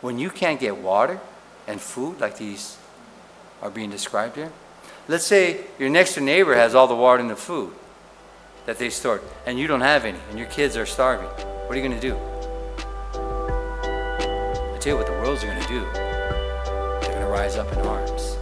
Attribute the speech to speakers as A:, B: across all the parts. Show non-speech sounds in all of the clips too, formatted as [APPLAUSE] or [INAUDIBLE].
A: when you can't get water and food like these are being described here? Let's say your next door neighbor has all the water and the food that they stored, and you don't have any, and your kids are starving. What are you going to do? I tell you what the world's going to do. They're going to rise up in arms.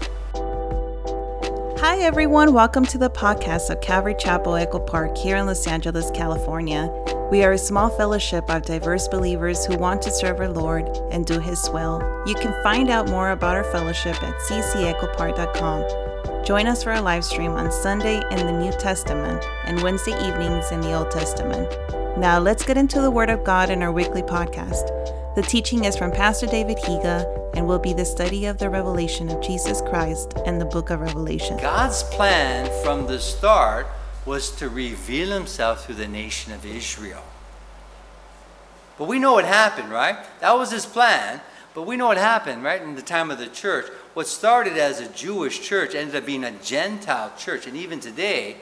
B: Hi, everyone. Welcome to the podcast of Calvary Chapel Echo Park here in Los Angeles, California. We are a small fellowship of diverse believers who want to serve our Lord and do His will. You can find out more about our fellowship at ccechopark.com. Join us for our live stream on Sunday in the New Testament and Wednesday evenings in the Old Testament. Now, let's get into the Word of God in our weekly podcast. The teaching is from Pastor David Higa and will be the study of the revelation of Jesus Christ and the book of Revelation.
A: God's plan from the start was to reveal himself through the nation of Israel. But we know what happened, right? That was his plan. But we know what happened, right? In the time of the church. What started as a Jewish church ended up being a Gentile church. And even today,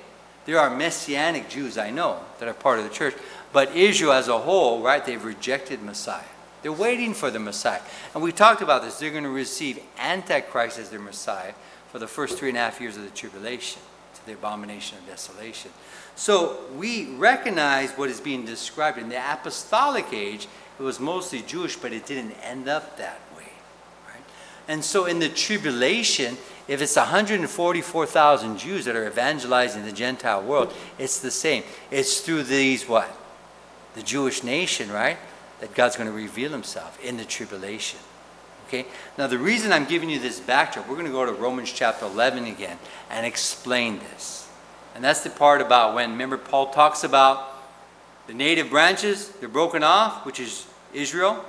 A: there are Messianic Jews, I know, that are part of the church. But Israel as a whole, right, they've rejected Messiah. They're waiting for the Messiah. And we talked about this. They're going to receive Antichrist as their Messiah for the first three and a half years of the tribulation the abomination of desolation. So we recognize what is being described in the apostolic age. It was mostly Jewish, but it didn't end up that way. Right? And so in the tribulation, if it's 144,000 Jews that are evangelizing the Gentile world, it's the same. It's through these what? The Jewish nation, right? That God's going to reveal himself in the tribulation. Okay? Now, the reason I'm giving you this backdrop, we're going to go to Romans chapter 11 again and explain this. And that's the part about when, remember, Paul talks about the native branches, they're broken off, which is Israel,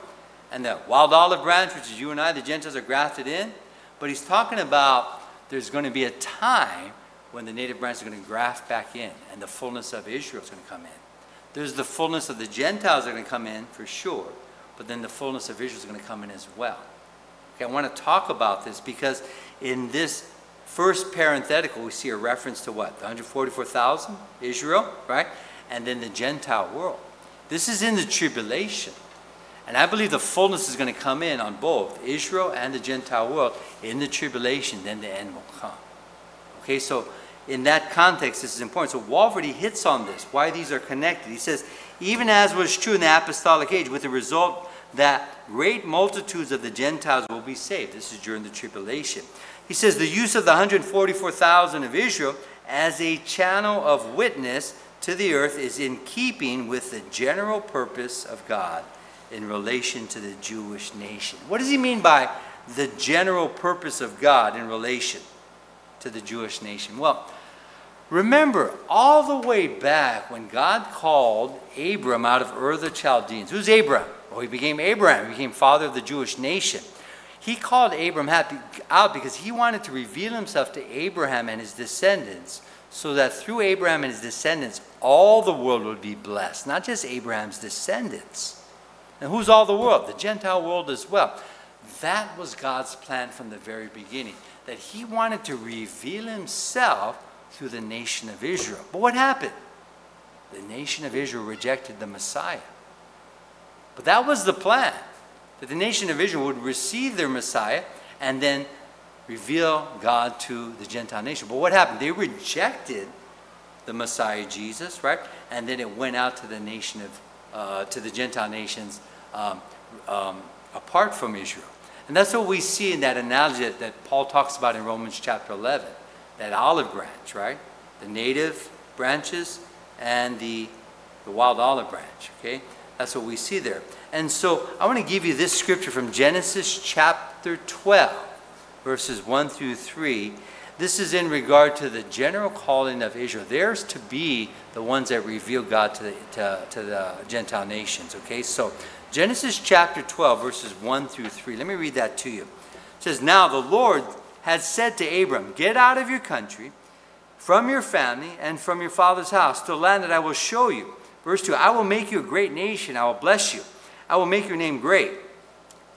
A: and the wild olive branch, which is you and I, the Gentiles, are grafted in. But he's talking about there's going to be a time when the native branch is going to graft back in, and the fullness of Israel is going to come in. There's the fullness of the Gentiles are going to come in for sure, but then the fullness of Israel is going to come in as well. Okay, I want to talk about this because in this first parenthetical, we see a reference to what? The 144,000, Israel, right? And then the Gentile world. This is in the tribulation. And I believe the fullness is going to come in on both Israel and the Gentile world in the tribulation, then the end will come. Okay, so in that context, this is important. So Walvoord hits on this, why these are connected. He says, even as was true in the apostolic age, with the result that great multitudes of the Gentiles will be saved. This is during the tribulation. He says the use of the 144,000 of Israel as a channel of witness to the earth is in keeping with the general purpose of God in relation to the Jewish nation. What does he mean by the general purpose of God in relation to the Jewish nation? Well, remember all the way back when God called Abram out of Ur the Chaldeans. Who's Abram? Well, he became Abraham, he became father of the Jewish nation. He called Abram out because he wanted to reveal himself to Abraham and his descendants so that through Abraham and his descendants, all the world would be blessed, not just Abraham's descendants. And who's all the world? The Gentile world as well. That was God's plan from the very beginning, that he wanted to reveal himself through the nation of Israel. But what happened? The nation of Israel rejected the Messiah. But that was the plan that the nation of Israel would receive their Messiah and then reveal God to the Gentile nation. But what happened? They rejected the Messiah Jesus, right? And then it went out to the nation of, uh, to the Gentile nations um, um, apart from Israel. And that's what we see in that analogy that, that Paul talks about in Romans chapter 11 that olive branch, right? The native branches and the, the wild olive branch, okay? That's what we see there. And so I want to give you this scripture from Genesis chapter 12, verses 1 through 3. This is in regard to the general calling of Israel. There's to be the ones that reveal God to the, to, to the Gentile nations. Okay, so Genesis chapter 12, verses 1 through 3. Let me read that to you. It says, Now the Lord had said to Abram, Get out of your country, from your family, and from your father's house, to the land that I will show you. Verse 2 I will make you a great nation, I will bless you. I will make your name great,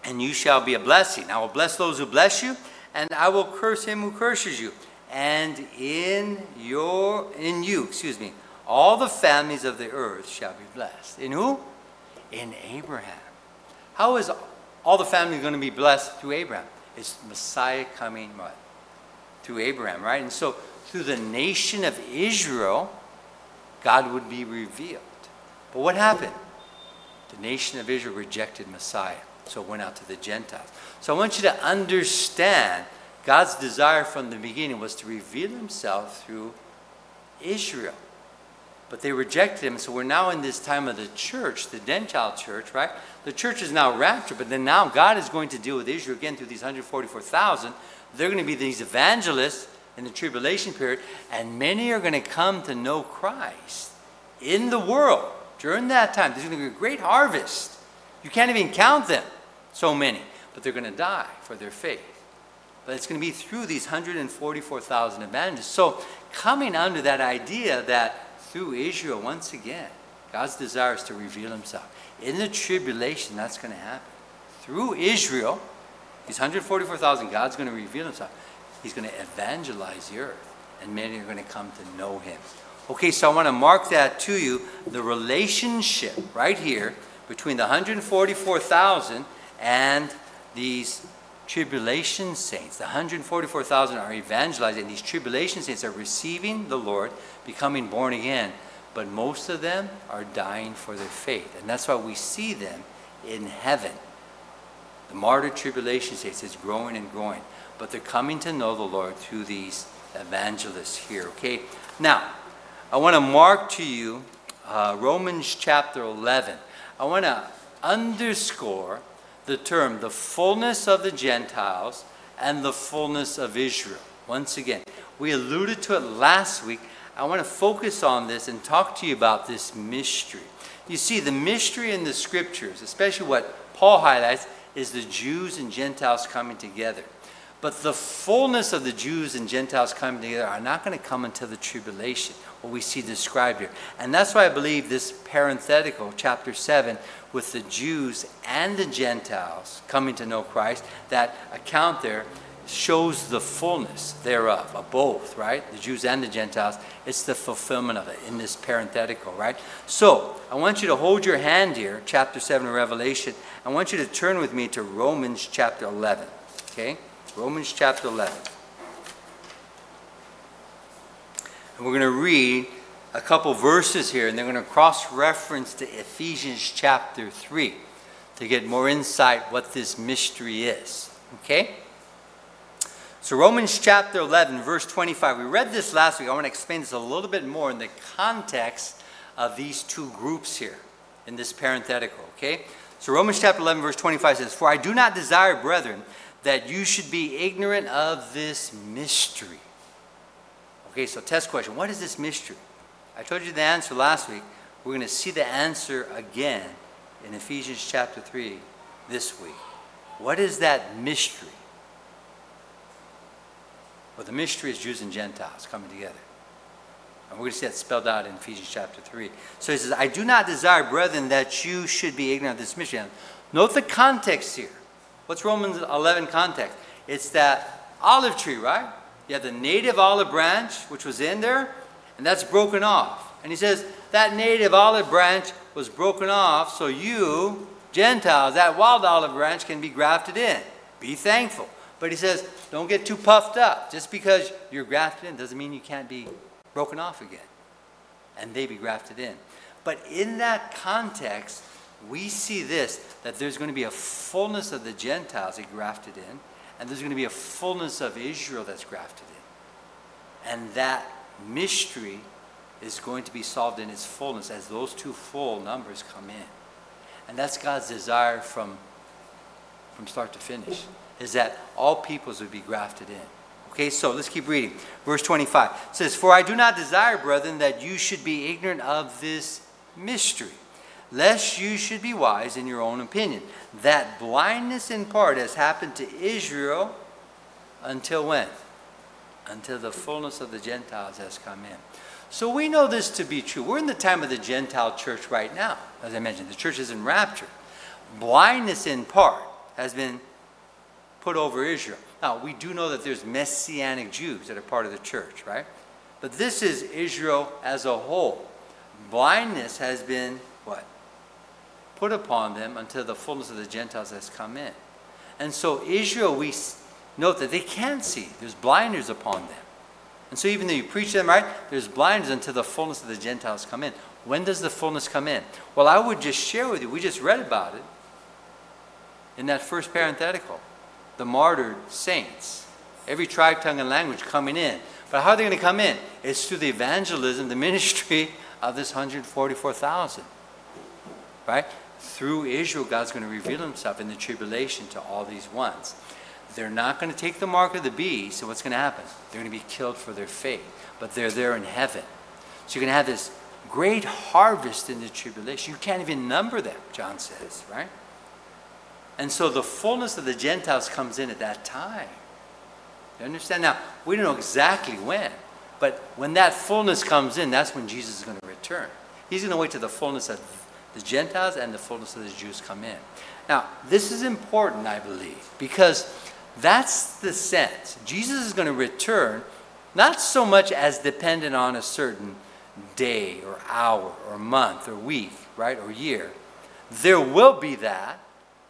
A: and you shall be a blessing. I will bless those who bless you, and I will curse him who curses you. And in your in you, excuse me, all the families of the earth shall be blessed. In who? In Abraham. How is all the family going to be blessed through Abraham. It's Messiah coming what? Through Abraham, right? And so through the nation of Israel, God would be revealed. But what happened? The nation of Israel rejected Messiah, so it went out to the Gentiles. So I want you to understand God's desire from the beginning was to reveal himself through Israel. But they rejected him, so we're now in this time of the church, the Gentile church, right? The church is now raptured, but then now God is going to deal with Israel again through these 144,000. They're going to be these evangelists in the tribulation period, and many are going to come to know Christ in the world during that time. There's going to be a great harvest. You can't even count them, so many, but they're going to die for their faith. But it's going to be through these 144,000 evangelists. So, coming under that idea that through Israel, once again, God's desire is to reveal himself. In the tribulation, that's going to happen. Through Israel, these 144,000, God's going to reveal himself. He's going to evangelize the earth, and many are going to come to know him. Okay, so I want to mark that to you the relationship right here between the 144,000 and these tribulation saints. The 144,000 are evangelized, and these tribulation saints are receiving the Lord, becoming born again. But most of them are dying for their faith. And that's why we see them in heaven. The martyr tribulation saints is growing and growing. But they're coming to know the Lord through these evangelists here. Okay? Now, I want to mark to you uh, Romans chapter 11. I want to underscore the term the fullness of the Gentiles and the fullness of Israel. Once again, we alluded to it last week. I want to focus on this and talk to you about this mystery. You see, the mystery in the scriptures, especially what Paul highlights, is the Jews and Gentiles coming together. But the fullness of the Jews and Gentiles coming together are not going to come until the tribulation, what we see described here. And that's why I believe this parenthetical, chapter 7, with the Jews and the Gentiles coming to know Christ, that account there shows the fullness thereof, of both, right? The Jews and the Gentiles. It's the fulfillment of it in this parenthetical, right? So, I want you to hold your hand here, chapter 7 of Revelation. I want you to turn with me to Romans chapter 11, okay? Romans chapter 11. And we're going to read a couple verses here, and they're going to cross reference to Ephesians chapter 3 to get more insight what this mystery is. Okay? So, Romans chapter 11, verse 25. We read this last week. I want to explain this a little bit more in the context of these two groups here in this parenthetical. Okay? So, Romans chapter 11, verse 25 says, For I do not desire, brethren, that you should be ignorant of this mystery. Okay, so test question What is this mystery? I told you the answer last week. We're going to see the answer again in Ephesians chapter 3 this week. What is that mystery? Well, the mystery is Jews and Gentiles coming together. And we're going to see that spelled out in Ephesians chapter 3. So he says, I do not desire, brethren, that you should be ignorant of this mystery. Note the context here. What's Romans 11 context? It's that olive tree, right? You have the native olive branch, which was in there, and that's broken off. And he says, that native olive branch was broken off, so you, Gentiles, that wild olive branch can be grafted in. Be thankful. But he says, don't get too puffed up. Just because you're grafted in doesn't mean you can't be broken off again. And they be grafted in. But in that context, we see this that there's going to be a fullness of the Gentiles that grafted in, and there's going to be a fullness of Israel that's grafted in. And that mystery is going to be solved in its fullness as those two full numbers come in. And that's God's desire from, from start to finish, is that all peoples would be grafted in. Okay, so let's keep reading. Verse 25 says, For I do not desire, brethren, that you should be ignorant of this mystery lest you should be wise in your own opinion. That blindness in part has happened to Israel until when? Until the fullness of the Gentiles has come in. So we know this to be true. We're in the time of the Gentile church right now. As I mentioned, the church is in rapture. Blindness in part has been put over Israel. Now, we do know that there's messianic Jews that are part of the church, right? But this is Israel as a whole. Blindness has been? Put upon them until the fullness of the Gentiles has come in. And so Israel, we note that they can't see. There's blinders upon them. And so even though you preach them, right, there's blinders until the fullness of the Gentiles come in. When does the fullness come in? Well, I would just share with you, we just read about it in that first parenthetical. The martyred saints. Every tribe, tongue, and language coming in. But how are they going to come in? It's through the evangelism, the [LAUGHS] ministry of this 144,000. Right? Through Israel, God's going to reveal himself in the tribulation to all these ones. They're not going to take the mark of the beast, so what's going to happen? They're going to be killed for their faith, but they're there in heaven. So you're going to have this great harvest in the tribulation. You can't even number them, John says, right? And so the fullness of the Gentiles comes in at that time. You understand? Now, we don't know exactly when, but when that fullness comes in, that's when Jesus is going to return. He's going to wait till the fullness of the Gentiles and the fullness of the Jews come in. Now, this is important, I believe, because that's the sense. Jesus is going to return not so much as dependent on a certain day or hour or month or week, right, or year. There will be that,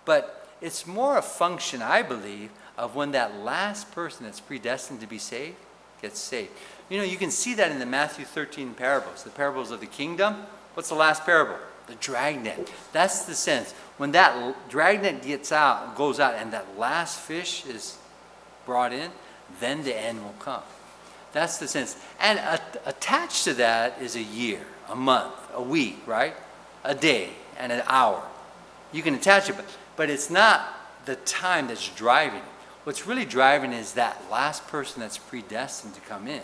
A: but it's more a function, I believe, of when that last person that's predestined to be saved gets saved. You know, you can see that in the Matthew 13 parables, the parables of the kingdom. What's the last parable? The dragnet. That's the sense. When that dragnet gets out, goes out, and that last fish is brought in, then the end will come. That's the sense. And attached to that is a year, a month, a week, right? A day, and an hour. You can attach it, but, but it's not the time that's driving. What's really driving is that last person that's predestined to come in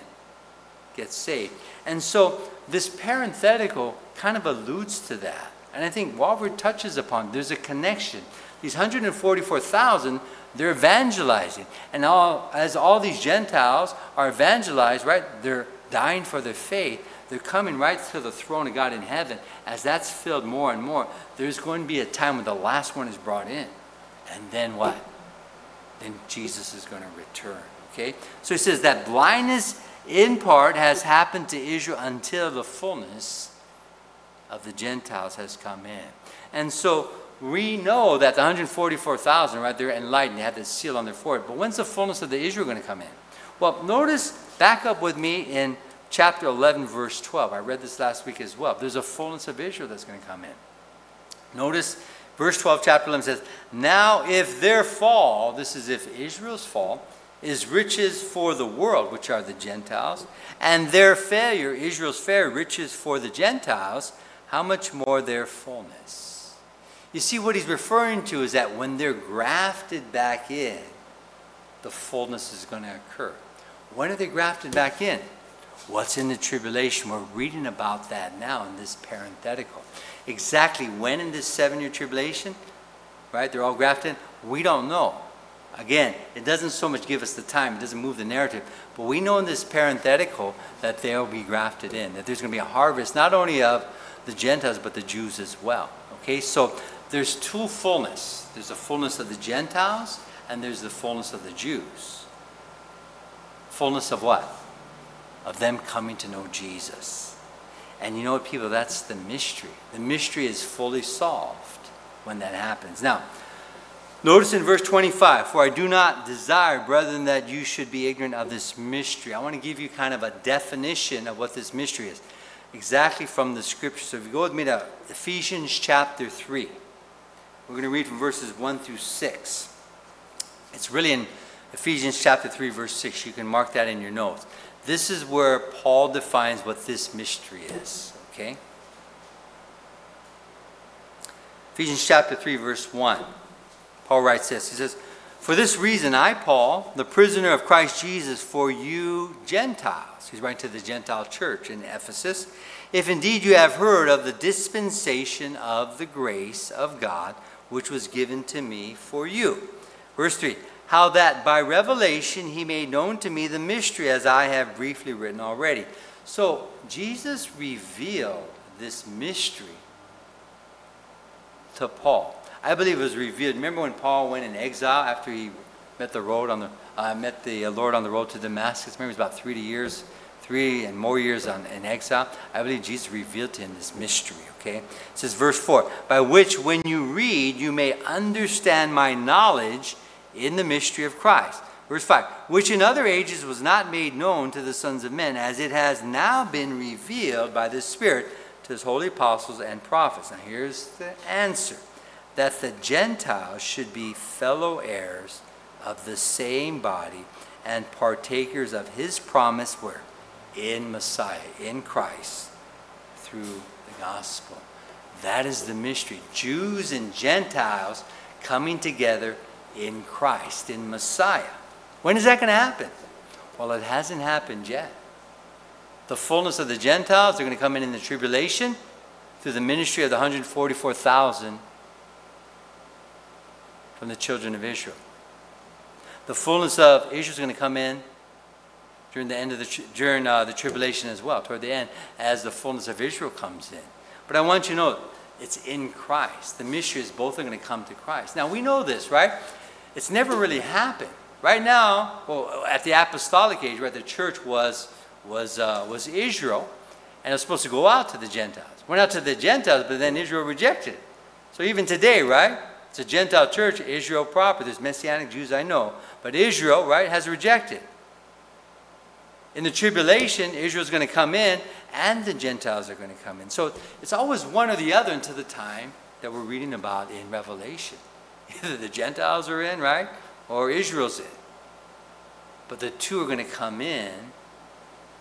A: gets saved. And so this parenthetical kind of alludes to that. And I think Walvoord touches upon there's a connection. These 144,000, they're evangelizing. And all, as all these Gentiles are evangelized, right, they're dying for their faith. They're coming right to the throne of God in heaven. As that's filled more and more, there's going to be a time when the last one is brought in. And then what? Then Jesus is going to return. Okay? So he says that blindness in part has happened to Israel until the fullness of the Gentiles has come in. And so we know that the 144,000, right, they're enlightened, they have this seal on their forehead. But when's the fullness of the Israel going to come in? Well, notice, back up with me in chapter 11, verse 12. I read this last week as well. There's a fullness of Israel that's going to come in. Notice verse 12, chapter 11 says, Now if their fall, this is if Israel's fall, is riches for the world, which are the Gentiles, and their failure, Israel's failure, riches for the Gentiles, how much more their fullness? You see, what he's referring to is that when they're grafted back in, the fullness is going to occur. When are they grafted back in? What's in the tribulation? We're reading about that now in this parenthetical. Exactly when in this seven year tribulation, right? They're all grafted in. We don't know. Again, it doesn't so much give us the time, it doesn't move the narrative, but we know in this parenthetical that they'll be grafted in, that there's going to be a harvest not only of the Gentiles but the Jews as well. Okay, so there's two fullness there's the fullness of the Gentiles and there's the fullness of the Jews. Fullness of what? Of them coming to know Jesus. And you know what, people? That's the mystery. The mystery is fully solved when that happens. Now, Notice in verse 25, for I do not desire, brethren, that you should be ignorant of this mystery. I want to give you kind of a definition of what this mystery is, exactly from the scripture. So if you go with me to Ephesians chapter 3, we're going to read from verses 1 through 6. It's really in Ephesians chapter 3, verse 6. You can mark that in your notes. This is where Paul defines what this mystery is, okay? Ephesians chapter 3, verse 1. Paul writes this. He says, For this reason, I, Paul, the prisoner of Christ Jesus, for you Gentiles, he's writing to the Gentile church in Ephesus, if indeed you have heard of the dispensation of the grace of God, which was given to me for you. Verse 3 How that by revelation he made known to me the mystery, as I have briefly written already. So Jesus revealed this mystery to Paul. I believe it was revealed. Remember when Paul went in exile after he met the road on the uh, met the uh, Lord on the road to Damascus? Remember it was about three years, three and more years on, in exile, I believe Jesus revealed to him this mystery, okay? It says, verse 4 By which, when you read, you may understand my knowledge in the mystery of Christ. Verse 5 Which in other ages was not made known to the sons of men, as it has now been revealed by the Spirit to his holy apostles and prophets. Now, here's the answer that the Gentiles should be fellow heirs of the same body and partakers of his promise where? In Messiah, in Christ, through the gospel. That is the mystery. Jews and Gentiles coming together in Christ, in Messiah. When is that going to happen? Well, it hasn't happened yet. The fullness of the Gentiles, they're going to come in in the tribulation through the ministry of the 144,000 from the children of Israel. The fullness of Israel is going to come in during the end of the during uh, the tribulation as well, toward the end, as the fullness of Israel comes in. But I want you to know it's in Christ. The mystery is both are going to come to Christ. Now we know this, right? It's never really happened. Right now, well, at the apostolic age, where the church was was uh, was Israel, and it's supposed to go out to the Gentiles. Went out to the Gentiles, but then Israel rejected. So even today, right? It's a Gentile church, Israel proper. There's Messianic Jews, I know. But Israel, right, has rejected. In the tribulation, Israel's going to come in and the Gentiles are going to come in. So it's always one or the other until the time that we're reading about in Revelation. [LAUGHS] Either the Gentiles are in, right, or Israel's in. But the two are going to come in,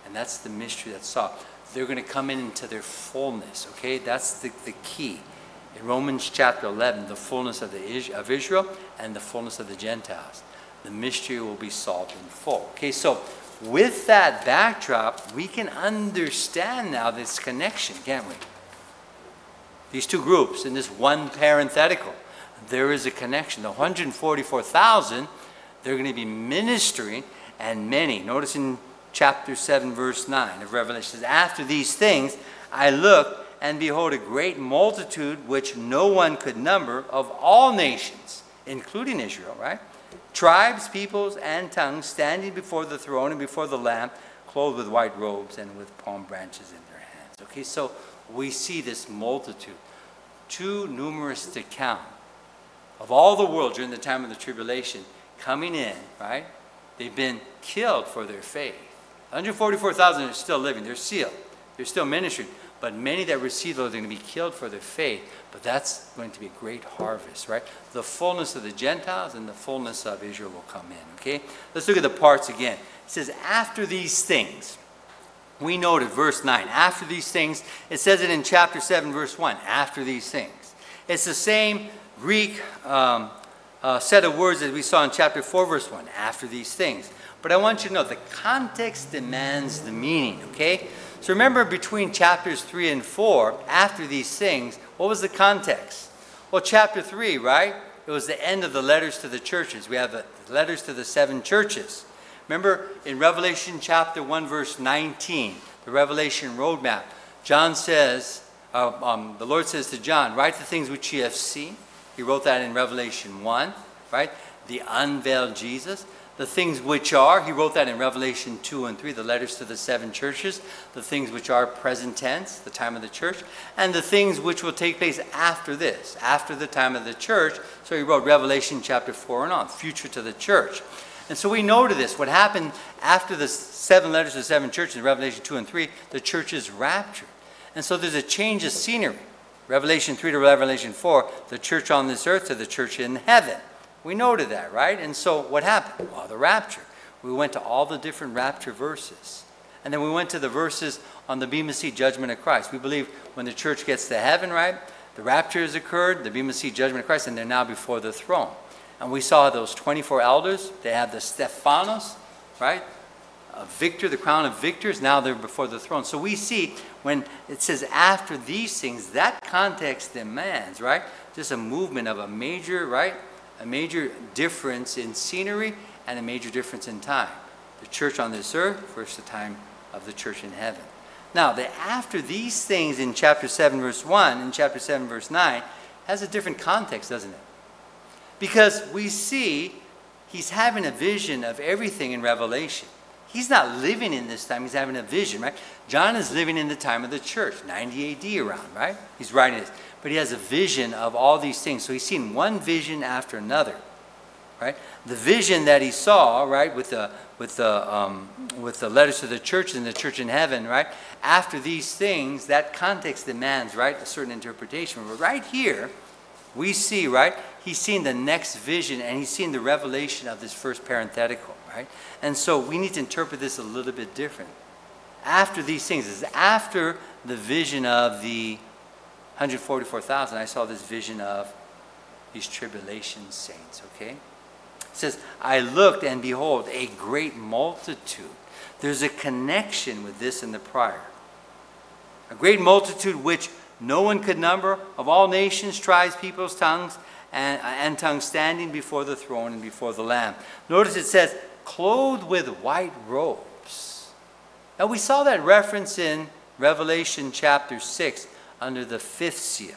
A: and that's the mystery that's solved. They're going to come in into their fullness, okay? That's the, the key in Romans chapter 11, the fullness of, the, of Israel and the fullness of the Gentiles. The mystery will be solved in full. Okay, so with that backdrop, we can understand now this connection, can't we? These two groups in this one parenthetical, there is a connection. The 144,000, they're going to be ministering, and many. Notice in chapter 7, verse 9 of Revelation, says, after these things, I looked and behold, a great multitude which no one could number of all nations, including Israel, right? Tribes, peoples, and tongues standing before the throne and before the Lamb, clothed with white robes and with palm branches in their hands. Okay, so we see this multitude, too numerous to count, of all the world during the time of the tribulation, coming in, right? They've been killed for their faith. 144,000 are still living, they're sealed, they're still ministering. But many that receive those are going to be killed for their faith. But that's going to be a great harvest, right? The fullness of the Gentiles and the fullness of Israel will come in, okay? Let's look at the parts again. It says, after these things, we noted verse 9. After these things, it says it in chapter 7, verse 1. After these things. It's the same Greek um, uh, set of words as we saw in chapter 4, verse 1. After these things. But I want you to know the context demands the meaning, okay? So remember between chapters 3 and 4, after these things, what was the context? Well, chapter 3, right? It was the end of the letters to the churches. We have the letters to the seven churches. Remember in Revelation chapter 1, verse 19, the Revelation roadmap, John says, uh, um, the Lord says to John, Write the things which you have seen. He wrote that in Revelation 1, right? The unveiled Jesus the things which are, he wrote that in Revelation 2 and 3, the letters to the seven churches, the things which are present tense, the time of the church, and the things which will take place after this, after the time of the church. So he wrote Revelation chapter 4 and on, future to the church. And so we know to this, what happened after the seven letters to the seven churches in Revelation 2 and 3, the church is raptured. And so there's a change of scenery. Revelation 3 to Revelation 4, the church on this earth to the church in heaven. We noted that, right? And so what happened? Well, the rapture. We went to all the different rapture verses. And then we went to the verses on the Bema Seat judgment of Christ. We believe when the church gets to heaven, right? The rapture has occurred, the Bema Seat judgment of Christ, and they're now before the throne. And we saw those 24 elders. They have the Stephanos, right? A victor, the crown of victors. Now they're before the throne. So we see when it says after these things, that context demands, right? Just a movement of a major, right? A major difference in scenery and a major difference in time. The church on this earth versus the time of the church in heaven. Now, the after these things in chapter 7, verse 1 and chapter 7, verse 9 has a different context, doesn't it? Because we see he's having a vision of everything in Revelation. he's not living in this time, he's having a vision, right? John is living in the time of the church, 90 AD around, right? He's writing this. But he has a vision of all these things. So he's seen one vision after another, right? The vision that he saw, right, with the, with the, um, with the letters to the church and the church in heaven, right? After these things, that context demands, right, a certain interpretation. But right here, we see, right, he's seen the next vision and he's seen the revelation of this first parenthetical, right? And so we need to interpret this a little bit different. After these things, is after the vision of the 144,000, I saw this vision of these tribulation saints, okay? It says, I looked and behold, a great multitude. There's a connection with this in the prior. A great multitude which no one could number, of all nations, tribes, peoples, tongues, and, and tongues standing before the throne and before the Lamb. Notice it says, clothed with white robes. Now we saw that reference in Revelation chapter 6 under the fifth seal,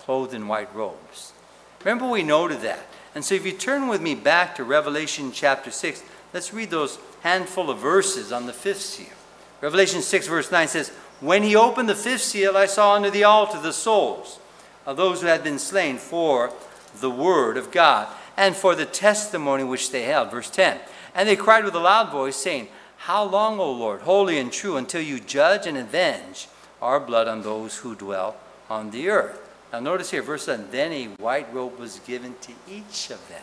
A: clothed in white robes. Remember, we noted that. And so if you turn with me back to Revelation chapter 6, let's read those handful of verses on the fifth seal. Revelation 6, verse 9 says, When he opened the fifth seal, I saw under the altar the souls of those who had been slain for the word of God and for the testimony which they held. Verse 10. And they cried with a loud voice, saying, How long, O Lord, holy and true, until you judge and avenge our blood on those who dwell on the earth? Now, notice here, verse 7 Then a white robe was given to each of them.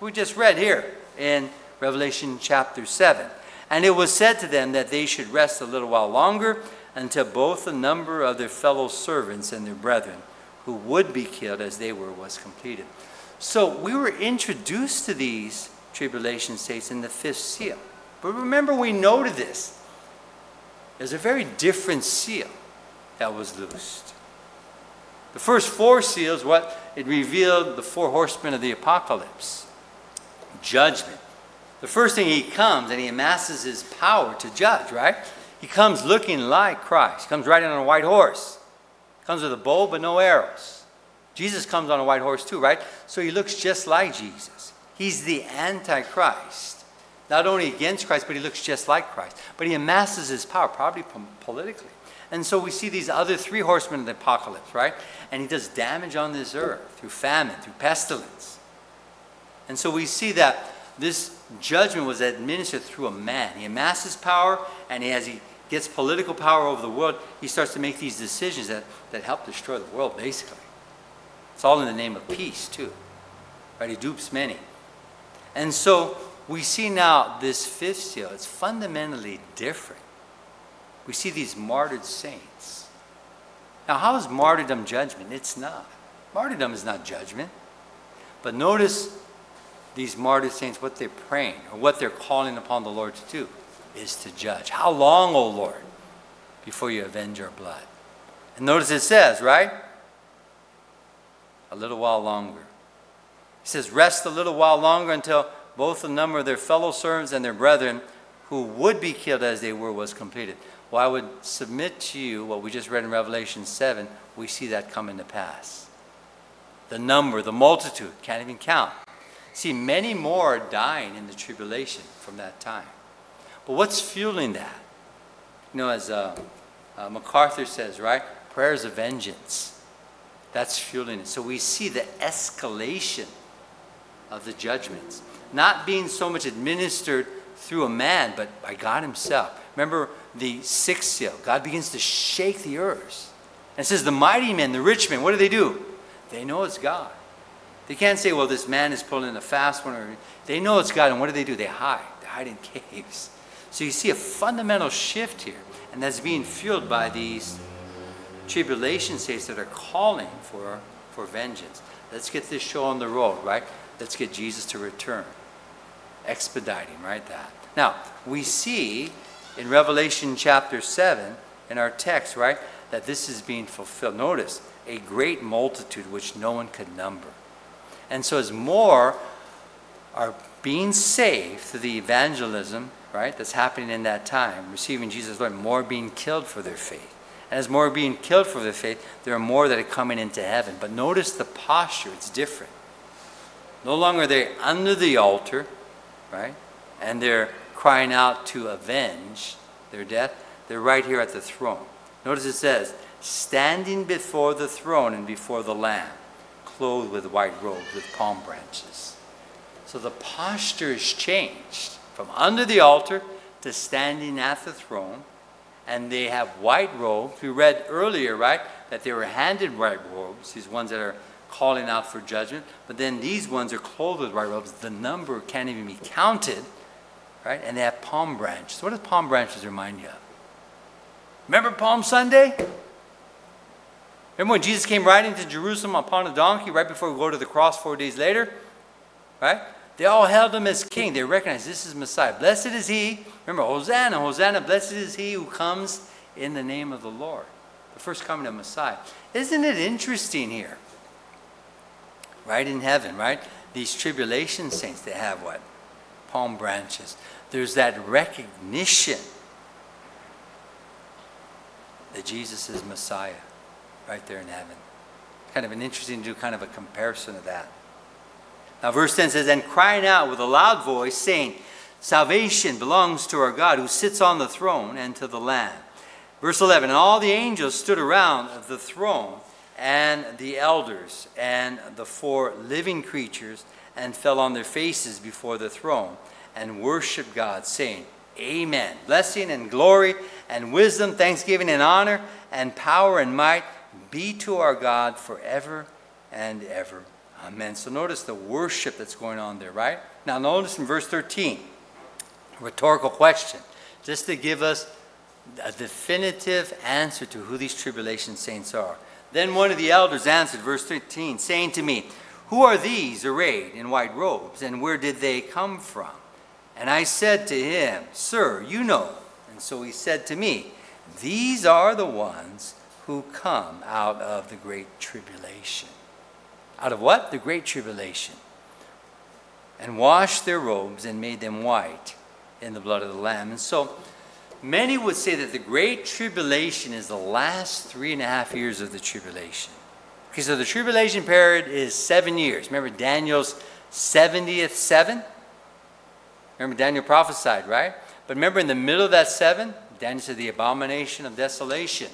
A: We just read here in Revelation chapter 7. And it was said to them that they should rest a little while longer until both the number of their fellow servants and their brethren who would be killed as they were was completed. So we were introduced to these tribulation saints in the fifth seal. But remember, we noted this. There's a very different seal that was loosed. The first four seals, what it revealed the four horsemen of the apocalypse judgment. The first thing he comes and he amasses his power to judge, right? He comes looking like Christ. He comes riding on a white horse. Comes with a bow but no arrows. Jesus comes on a white horse too, right? So he looks just like Jesus. He's the Antichrist. Not only against Christ, but he looks just like Christ. But he amasses his power, probably politically. And so we see these other three horsemen of the apocalypse, right? And he does damage on this earth through famine, through pestilence. And so we see that this judgment was administered through a man. He amasses power, and as he gets political power over the world, he starts to make these decisions that, that help destroy the world, basically. It's all in the name of peace, too. Right? He dupes many. And so we see now this fifth seal, it's fundamentally different. We see these martyred saints. Now, how is martyrdom judgment? It's not. Martyrdom is not judgment. But notice these martyred saints, what they're praying or what they're calling upon the Lord to do is to judge. How long, O Lord, before you avenge our blood? And notice it says, right? A little while longer. He says, Rest a little while longer until both the number of their fellow servants and their brethren who would be killed as they were was completed. Well, I would submit to you what we just read in Revelation 7, we see that coming to pass. The number, the multitude, can't even count. See, many more are dying in the tribulation from that time. But what's fueling that? You know, as uh, uh, MacArthur says, right? Prayers of vengeance. That's fueling it. So we see the escalation of the judgments, not being so much administered through a man, but by God Himself. Remember the sixth seal. God begins to shake the earth. And says, The mighty men, the rich men, what do they do? They know it's God. They can't say, well, this man is pulling a fast one. Or, they know it's God, and what do they do? They hide. They hide in [LAUGHS] caves. So you see a fundamental shift here, and that's being fueled by these tribulation saints that are calling for, for vengeance. Let's get this show on the road, right? Let's get Jesus to return. Expediting, right? That. Now, we see in Revelation chapter 7, in our text, right, that this is being fulfilled. Notice, a great multitude which no one could number. And so, as more are being saved through the evangelism, right, that's happening in that time, receiving Jesus Lord, more being killed for their faith. And as more are being killed for their faith, there are more that are coming into heaven. But notice the posture, it's different. No longer are they under the altar, right? And they're crying out to avenge their death, they're right here at the throne. Notice it says, standing before the throne and before the Lamb, clothed with white robes with palm branches. So the posture is changed from under the altar to standing at the throne. And they have white robes. We read earlier, right, that they were handed white robes, these ones that are calling out for judgment. But then these ones are clothed with white robes. The number can't even be counted, right? And they have palm branches. What do palm branches remind you of? Remember Palm Sunday? Remember when Jesus came riding to Jerusalem upon a donkey right before we go to the cross four days later? Right? They all held him as king. They recognized this is Messiah. Blessed is he. Remember, Hosanna, Hosanna, blessed is he who comes in the name of the Lord. The first coming of Messiah. Isn't it interesting here? Right in heaven, right? These tribulation saints, they have what? Palm branches. There's that recognition that Jesus is Messiah right there in heaven. Kind of an interesting to do kind of a comparison of that. Now, verse 10 says, And crying out with a loud voice, saying, Salvation belongs to our God who sits on the throne and to the Lamb. Verse 11 And all the angels stood around the throne and the elders and the four living creatures and fell on their faces before the throne and worshiped God, saying, Amen. Blessing and glory and wisdom, thanksgiving and honor and power and might be to our God forever and ever. Amen. So notice the worship that's going on there, right? Now notice in verse 13, rhetorical question, just to give us a definitive answer to who these tribulation saints are. Then one of the elders answered, verse 13, saying to me, Who are these arrayed in white robes, and where did they come from? And I said to him, Sir, you know. And so he said to me, These are the ones who come out of the great tribulation. Out of what? The great tribulation. And washed their robes and made them white in the blood of the Lamb. And so many would say that the great tribulation is the last three and a half years of the tribulation. Okay, so the tribulation period is seven years. Remember Daniel's 70th seven? Remember Daniel prophesied, right? But remember in the middle of that seven, Daniel said the abomination of desolation.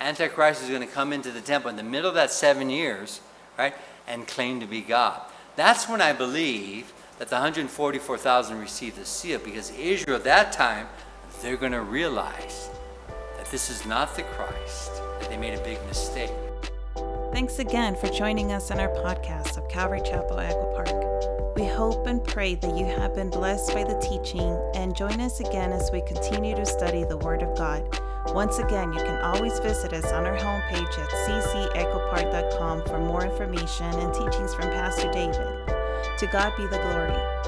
A: Antichrist is going to come into the temple in the middle of that seven years, right? and claim to be God. That's when I believe that the 144,000 received the seal because Israel at that time, they're going to realize that this is not the Christ, that they made a big mistake.
B: Thanks again for joining us in our podcast of Calvary Chapel Echo Park. We hope and pray that you have been blessed by the teaching and join us again as we continue to study the Word of God. Once again, you can always visit us on our homepage at ccechopark.com for more information and teachings from Pastor David. To God be the glory.